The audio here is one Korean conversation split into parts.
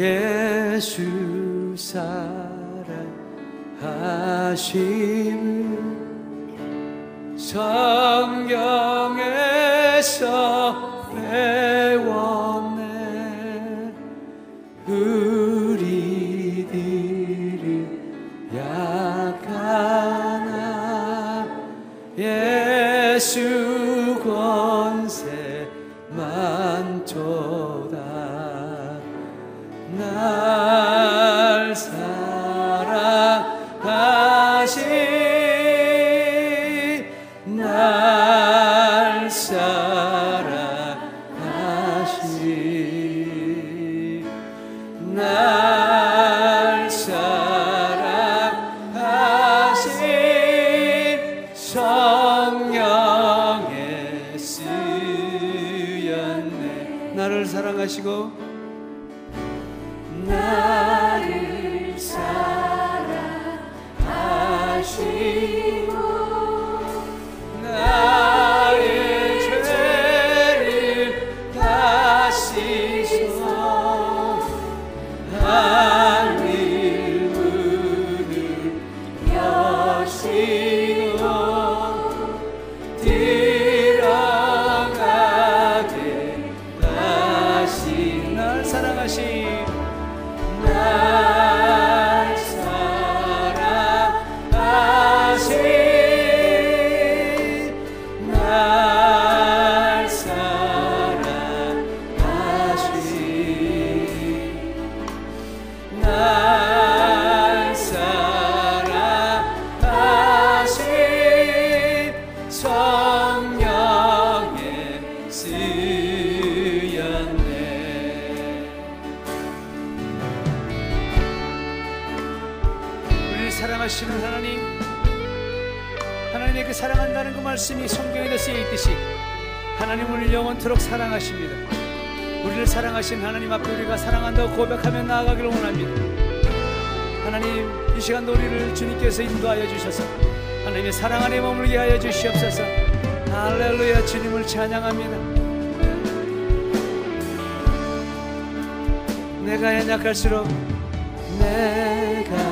예수 사랑하심 성경에서 배워 Yeah. 나아가기를 원합니다. 하나님, 이 시간도 우리를 주님께서 인도하여 주셔서 하나님의 사랑 안에 머물게 하여 주시옵소서. 할렐루야, 주님을 찬양합니다. 내가 연약할수록 내가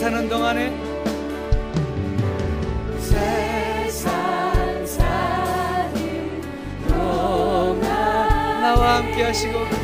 사는 동안에 세상 사는 동안 나와 함께 하시고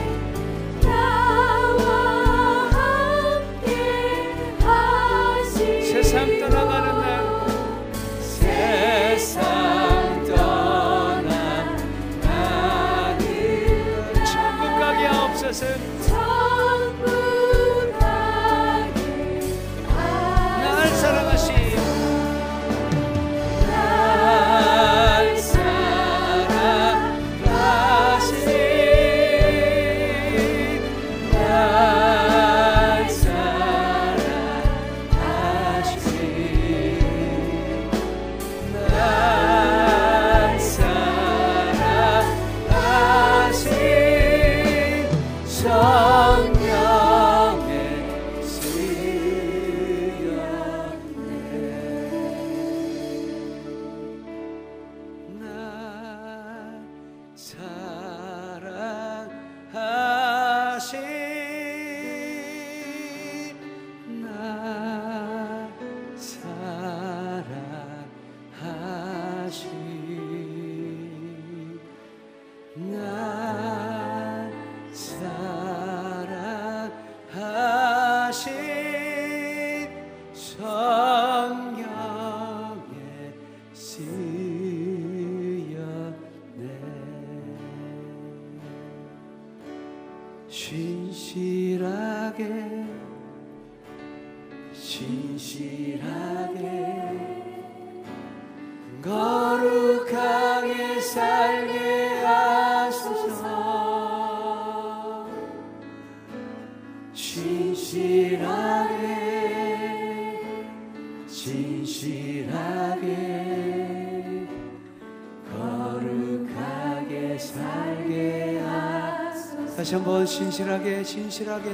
한번 신실하게 신실하게.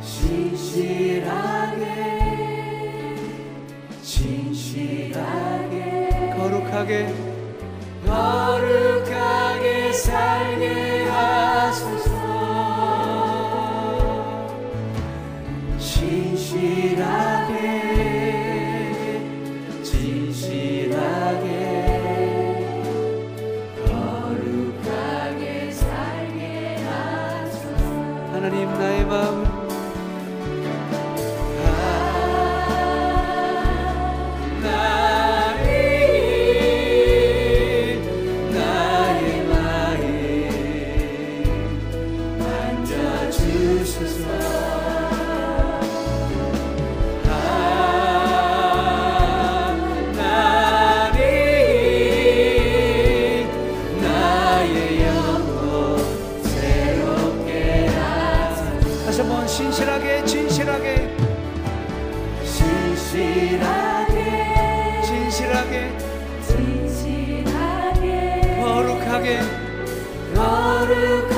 신실하게. 신실하게. 거룩하게. 거룩하게 살게. 진실하게 진실하게. 진실하게. 진실하게. 진실하게. 거룩하게. 거룩하게.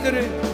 아이들을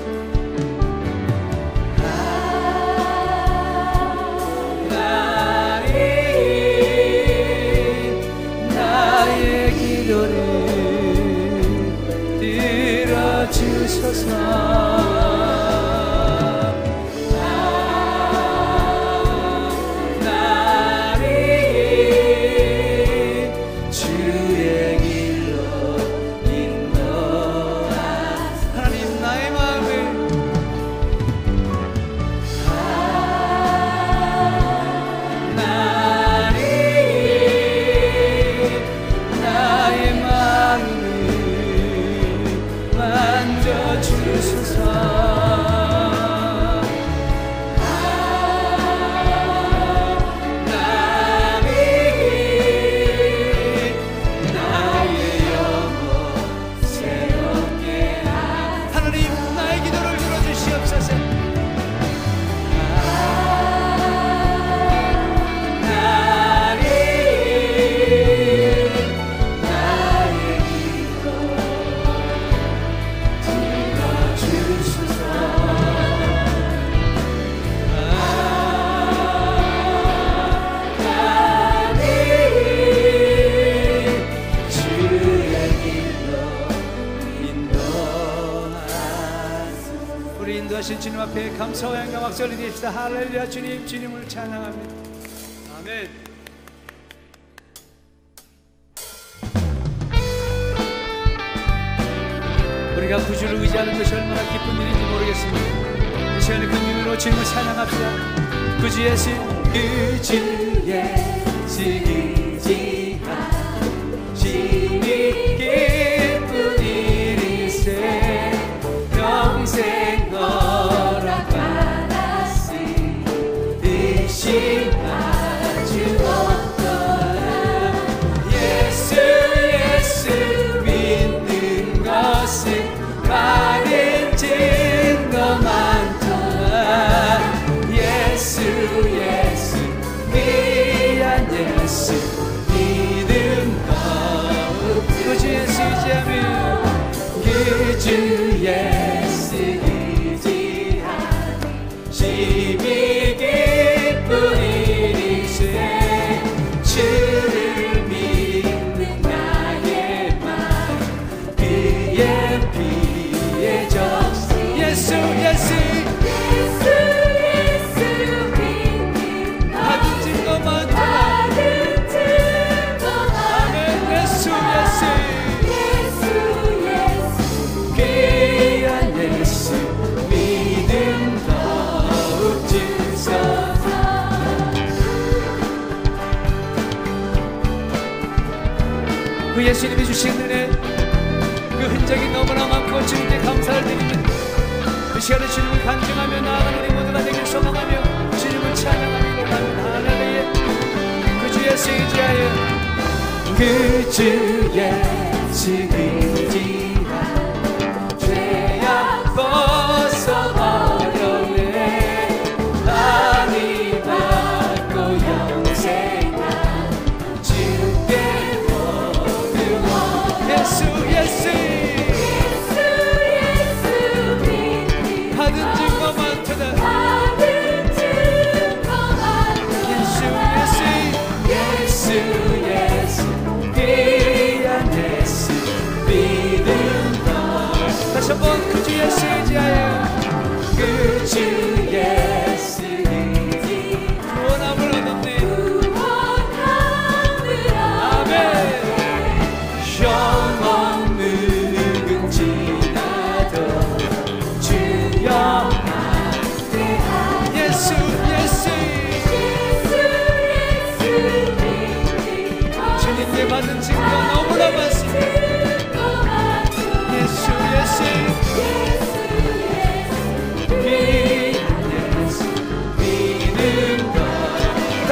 决心一起。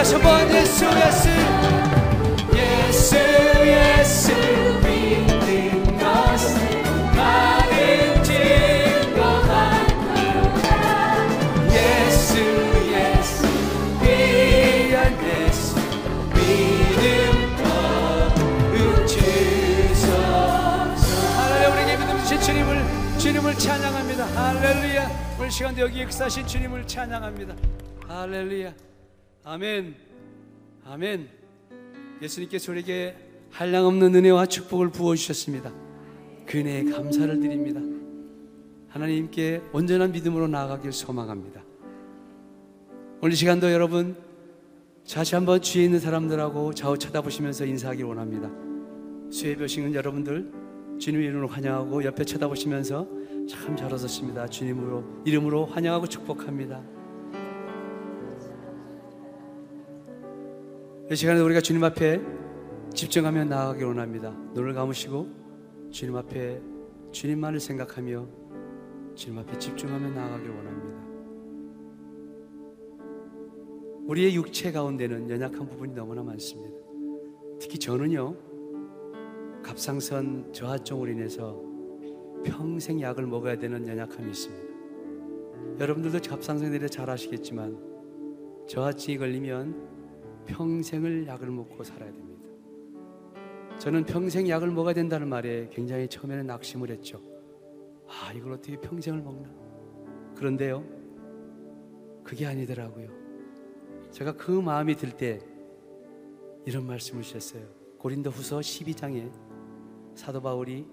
다시 한번 예수 예수. 예수 예수. 믿는 것은 많은 증거 많도다 예수 예수. 귀한 예수. 믿음 더 주소서. 할렐루야 우리에게 믿음 주신 주님을 주님을 찬양합니다. 할렐루야. 오늘 시간도 여기 역사하신 주님을 찬양합니다. 할렐루야 아멘. 아멘. 예수님께서 우리에게 한량없는 은혜와 축복을 부어주셨습니다. 그 은혜에 감사를 드립니다. 하나님께 온전한 믿음으로 나아가길 소망합니다. 오늘 이 시간도 여러분 다시 한번 주위에 있는 사람들하고 좌우 쳐다보시면서 인사하길 원합니다. 수혜벼식은 여러분들 주님의 이름으로 환영하고 옆에 쳐다보시면서 참잘 오셨습니다. 주님으로 이름으로 환영하고 축복합니다. 이 시간에 우리가 주님 앞에 집중하며 나아가길 원합니다. 눈을 감으시고 주님 앞에 주님만을 생각하며 주님 앞에 집중하며 나아가길 원합니다. 우리의 육체 가운데는 연약한 부분이 너무나 많습니다. 특히 저는요, 갑상선 저하증으로 인해서 평생 약을 먹어야 되는 연약함이 있습니다. 여러분들도 갑상선에 대해 잘 아시겠지만 저하증이 걸리면 평생을 약을 먹고 살아야 됩니다. 저는 평생 약을 먹어야 된다는 말에 굉장히 처음에는 낙심을 했죠. 아, 이걸 어떻게 평생을 먹나? 그런데요, 그게 아니더라고요. 제가 그 마음이 들 때 이런 말씀을 주셨어요. 고린도 후서 12장에 사도 바울이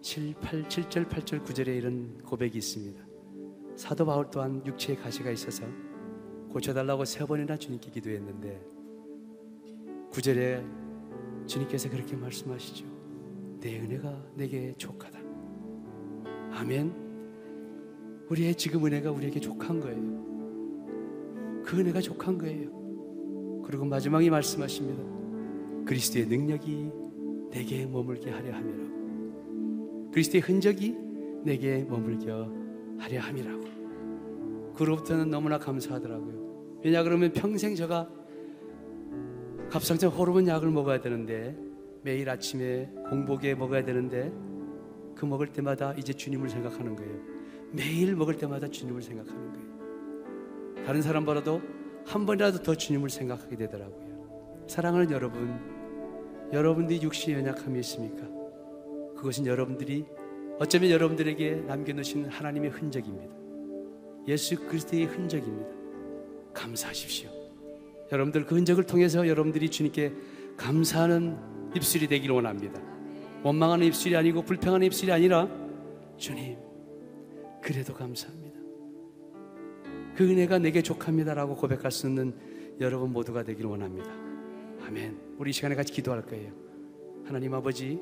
7, 8, 7절, 8절, 9절에 이런 고백이 있습니다. 사도 바울 또한 육체의 가시가 있어서 고쳐달라고 세 번이나 주님께 기도했는데 9절에 주님께서 그렇게 말씀하시죠. 내 은혜가 내게 족하다. 아멘. 우리의 지금 은혜가 우리에게 족한 거예요. 그 은혜가 족한 거예요. 그리고 마지막에 말씀하십니다. 그리스도의 능력이 내게 머물게 하려 함이라고. 그리스도의 흔적이 내게 머물게 하려 함이라고. 그로부터는 너무나 감사하더라고요. 왜냐 그러면 평생 제가 갑상선 호르몬 약을 먹어야 되는데 매일 아침에 공복에 먹어야 되는데 그 먹을 때마다 이제 주님을 생각하는 거예요. 매일 먹을 때마다 주님을 생각하는 거예요. 다른 사람보다도 한 번이라도 더 주님을 생각하게 되더라고요. 사랑하는 여러분, 여러분들이 육신에 연약함이 있습니까? 그것은 여러분들이 어쩌면 여러분들에게 남겨놓으신 하나님의 흔적입니다. 예수 그리스도의 흔적입니다. 감사하십시오. 여러분들 그 흔적을 통해서 여러분들이 주님께 감사하는 입술이 되기를 원합니다. 원망하는 입술이 아니고 불평하는 입술이 아니라 주님 그래도 감사합니다. 그 은혜가 내게 족합니다라고 고백할 수 있는 여러분 모두가 되기를 원합니다. 아멘. 우리 이 시간에 같이 기도할 거예요. 하나님 아버지,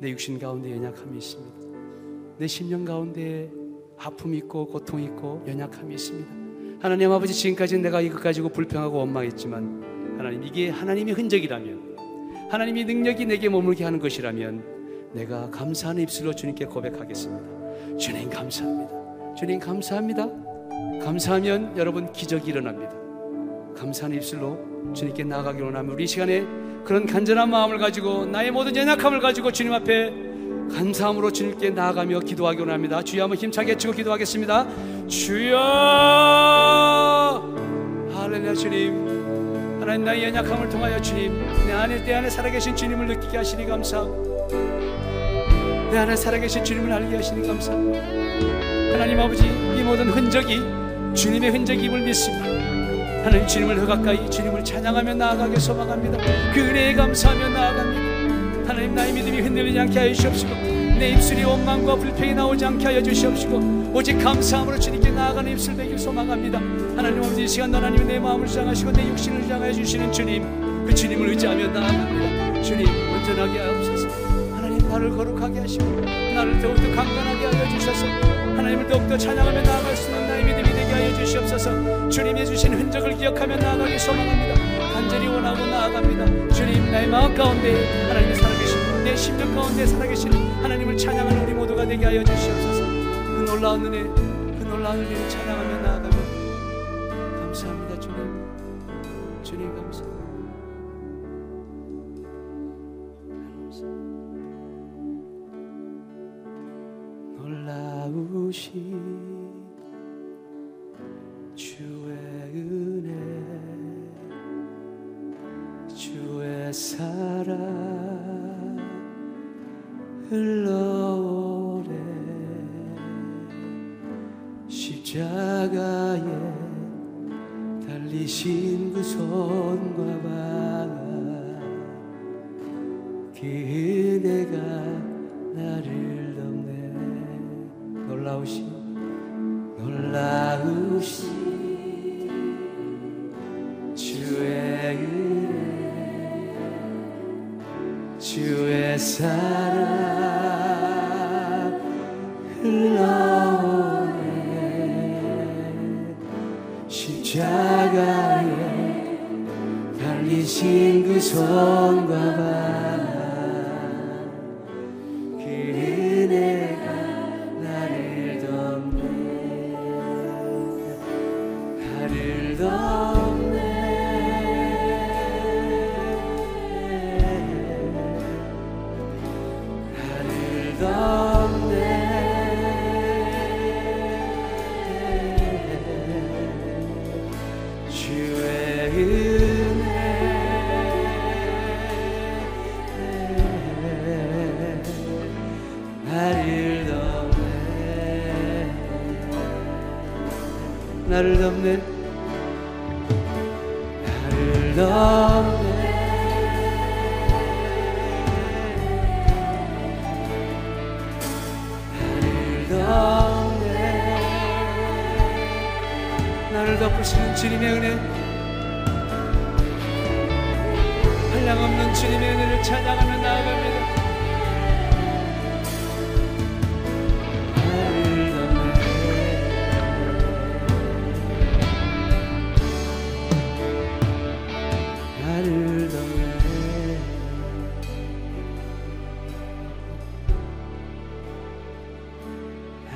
내 육신 가운데 연약함이 있습니다. 내 심령 가운데 아픔이 있고 고통이 있고 연약함이 있습니다. 하나님 아버지 지금까지 내가 이것 가지고 불평하고 원망했지만 하나님 이게 하나님의 흔적이라면 하나님이 능력이 내게 머물게 하는 것이라면 내가 감사하는 입술로 주님께 고백하겠습니다. 주님 감사합니다. 주님 감사합니다. 감사하면 여러분 기적이 일어납니다. 감사한 입술로 주님께 나아가기 원하면 우리 시간에 그런 간절한 마음을 가지고 나의 모든 연약함을 가지고 주님 앞에 감사함으로 주님께 나아가며 기도하기 원합니다. 주여 한번 힘차게 치고 기도하겠습니다. 주여 할렐루야 주님 하나님 나의 연약함을 통하여 주님 내 안에 내 안에 살아계신 주님을 느끼게 하시니 감사하고 내 안에 살아계신 주님을 알게 하시니 감사하고 하나님 아버지 이 모든 흔적이 주님의 흔적임을 믿습니다. 하나님 주님을 더 가까이 주님을 찬양하며 나아가게 소망합니다. 그 은혜에 감사하며 나아갑니다. 하나님 나의 믿음이 흔들리지 않게 하여 주시옵시고 내 입술이 원망과 불평이 나오지 않게 하여 주시옵시고 오직 감사함으로 주님께 나아가는 입술 되길 소망합니다. 하나님 아버지 이 시간 하나님 내 마음을 주장하시고 내 육신을 주장하여 주시는 주님 그 주님을 의지하며 나아갑니다. 주님 온전하게 하옵소서. 하나님 나를 거룩하게 하시고 나를 더욱더 강건하게 하여 주셔서 하나님을 더욱더 찬양하며 나아갈 수 있는 나의 믿음이 되게 하여 주시옵소서 주님이 주신 흔적을 기억하며 나아가기 소망합니다 간절히 원하고 나아갑니다 주님 나의 마음 가운데 살아계시고 내 심령 가운데 살아계시는 하나님을 찬양하는 우리 모두가 되게 하여 주시옵소서. 그 놀라운 은혜 그 놀라운 은혜를 찬양하며 나아가며 주 나를 덮네 나를 덮네 나를 덮으시는 주님의 은혜 한량없는 주님의 은혜를 찬양하며 나아갑니다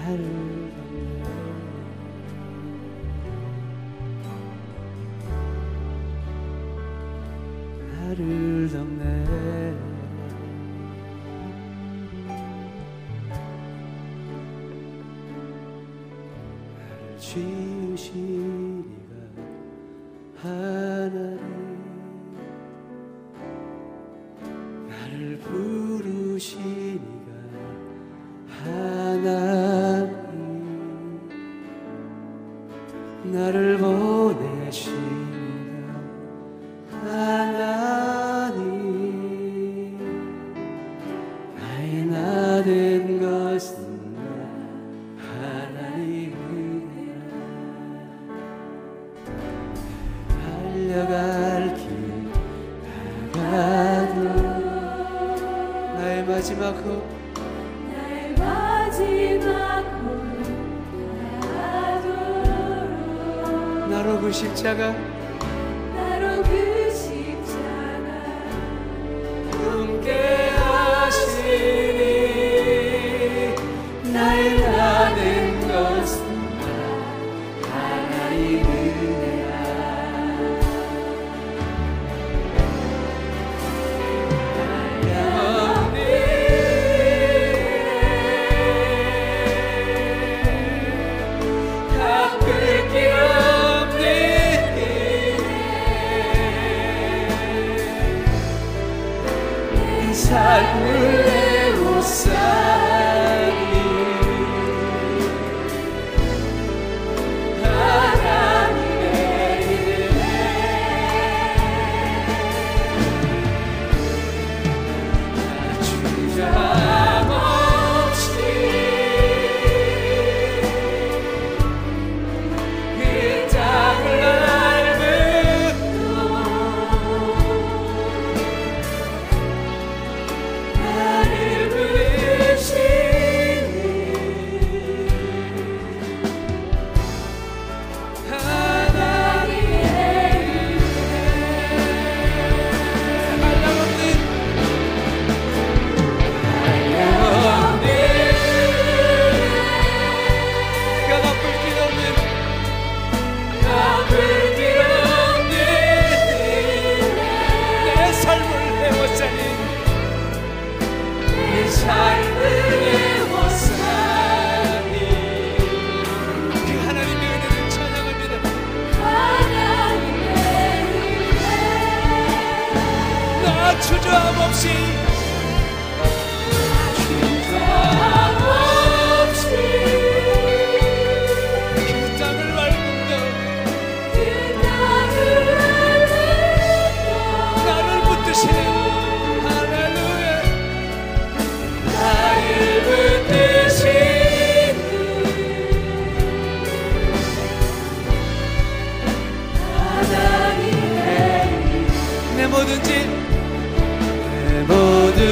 나를 덮네 나를 지으시 달려갈 길 가도. 나의 마지막 호흡 나의 마지막 호흡 나로 그 십자가 inside me, oh, 뭐든지 내 모든 네,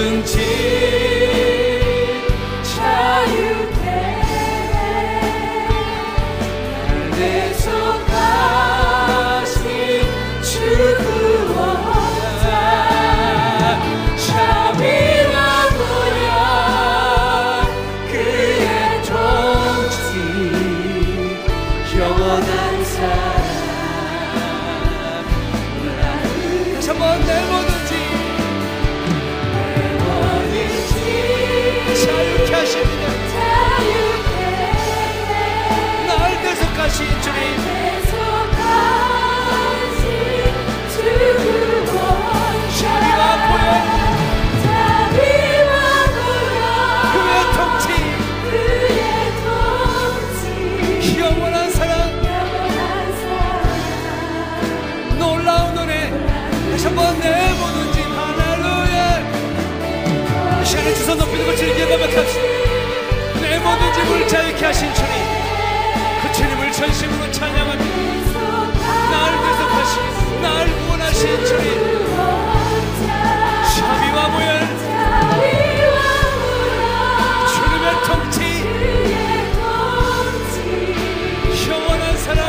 자유케 하신 주님 그 주님을 전심으로 찬양합니다 나를 대속하신 나를 구원하신 주님. 자비와 모열 주님의 통치. 영원한 사랑.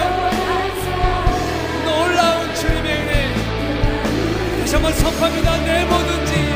놀라운 주님의 은혜. 다시 한번 선포합니다. 내 모든 지.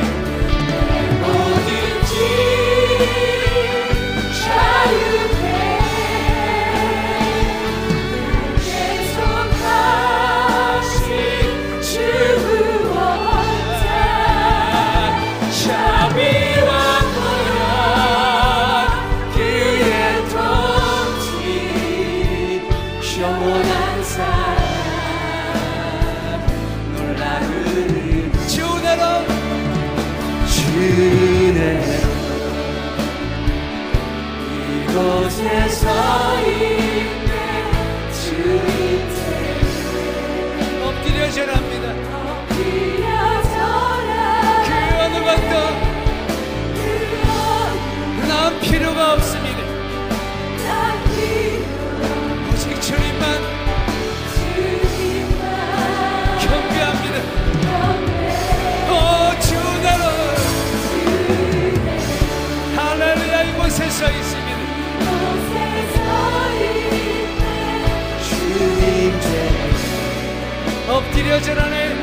엎드려 전하네.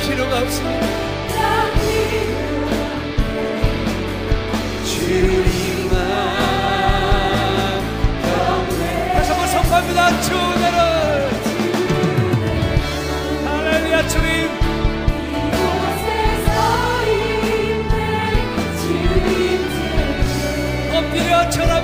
필요가 없어. 주님만 다시 한번 선포합니다. 주나를 할렐루야 주님. 엎드려 쳐라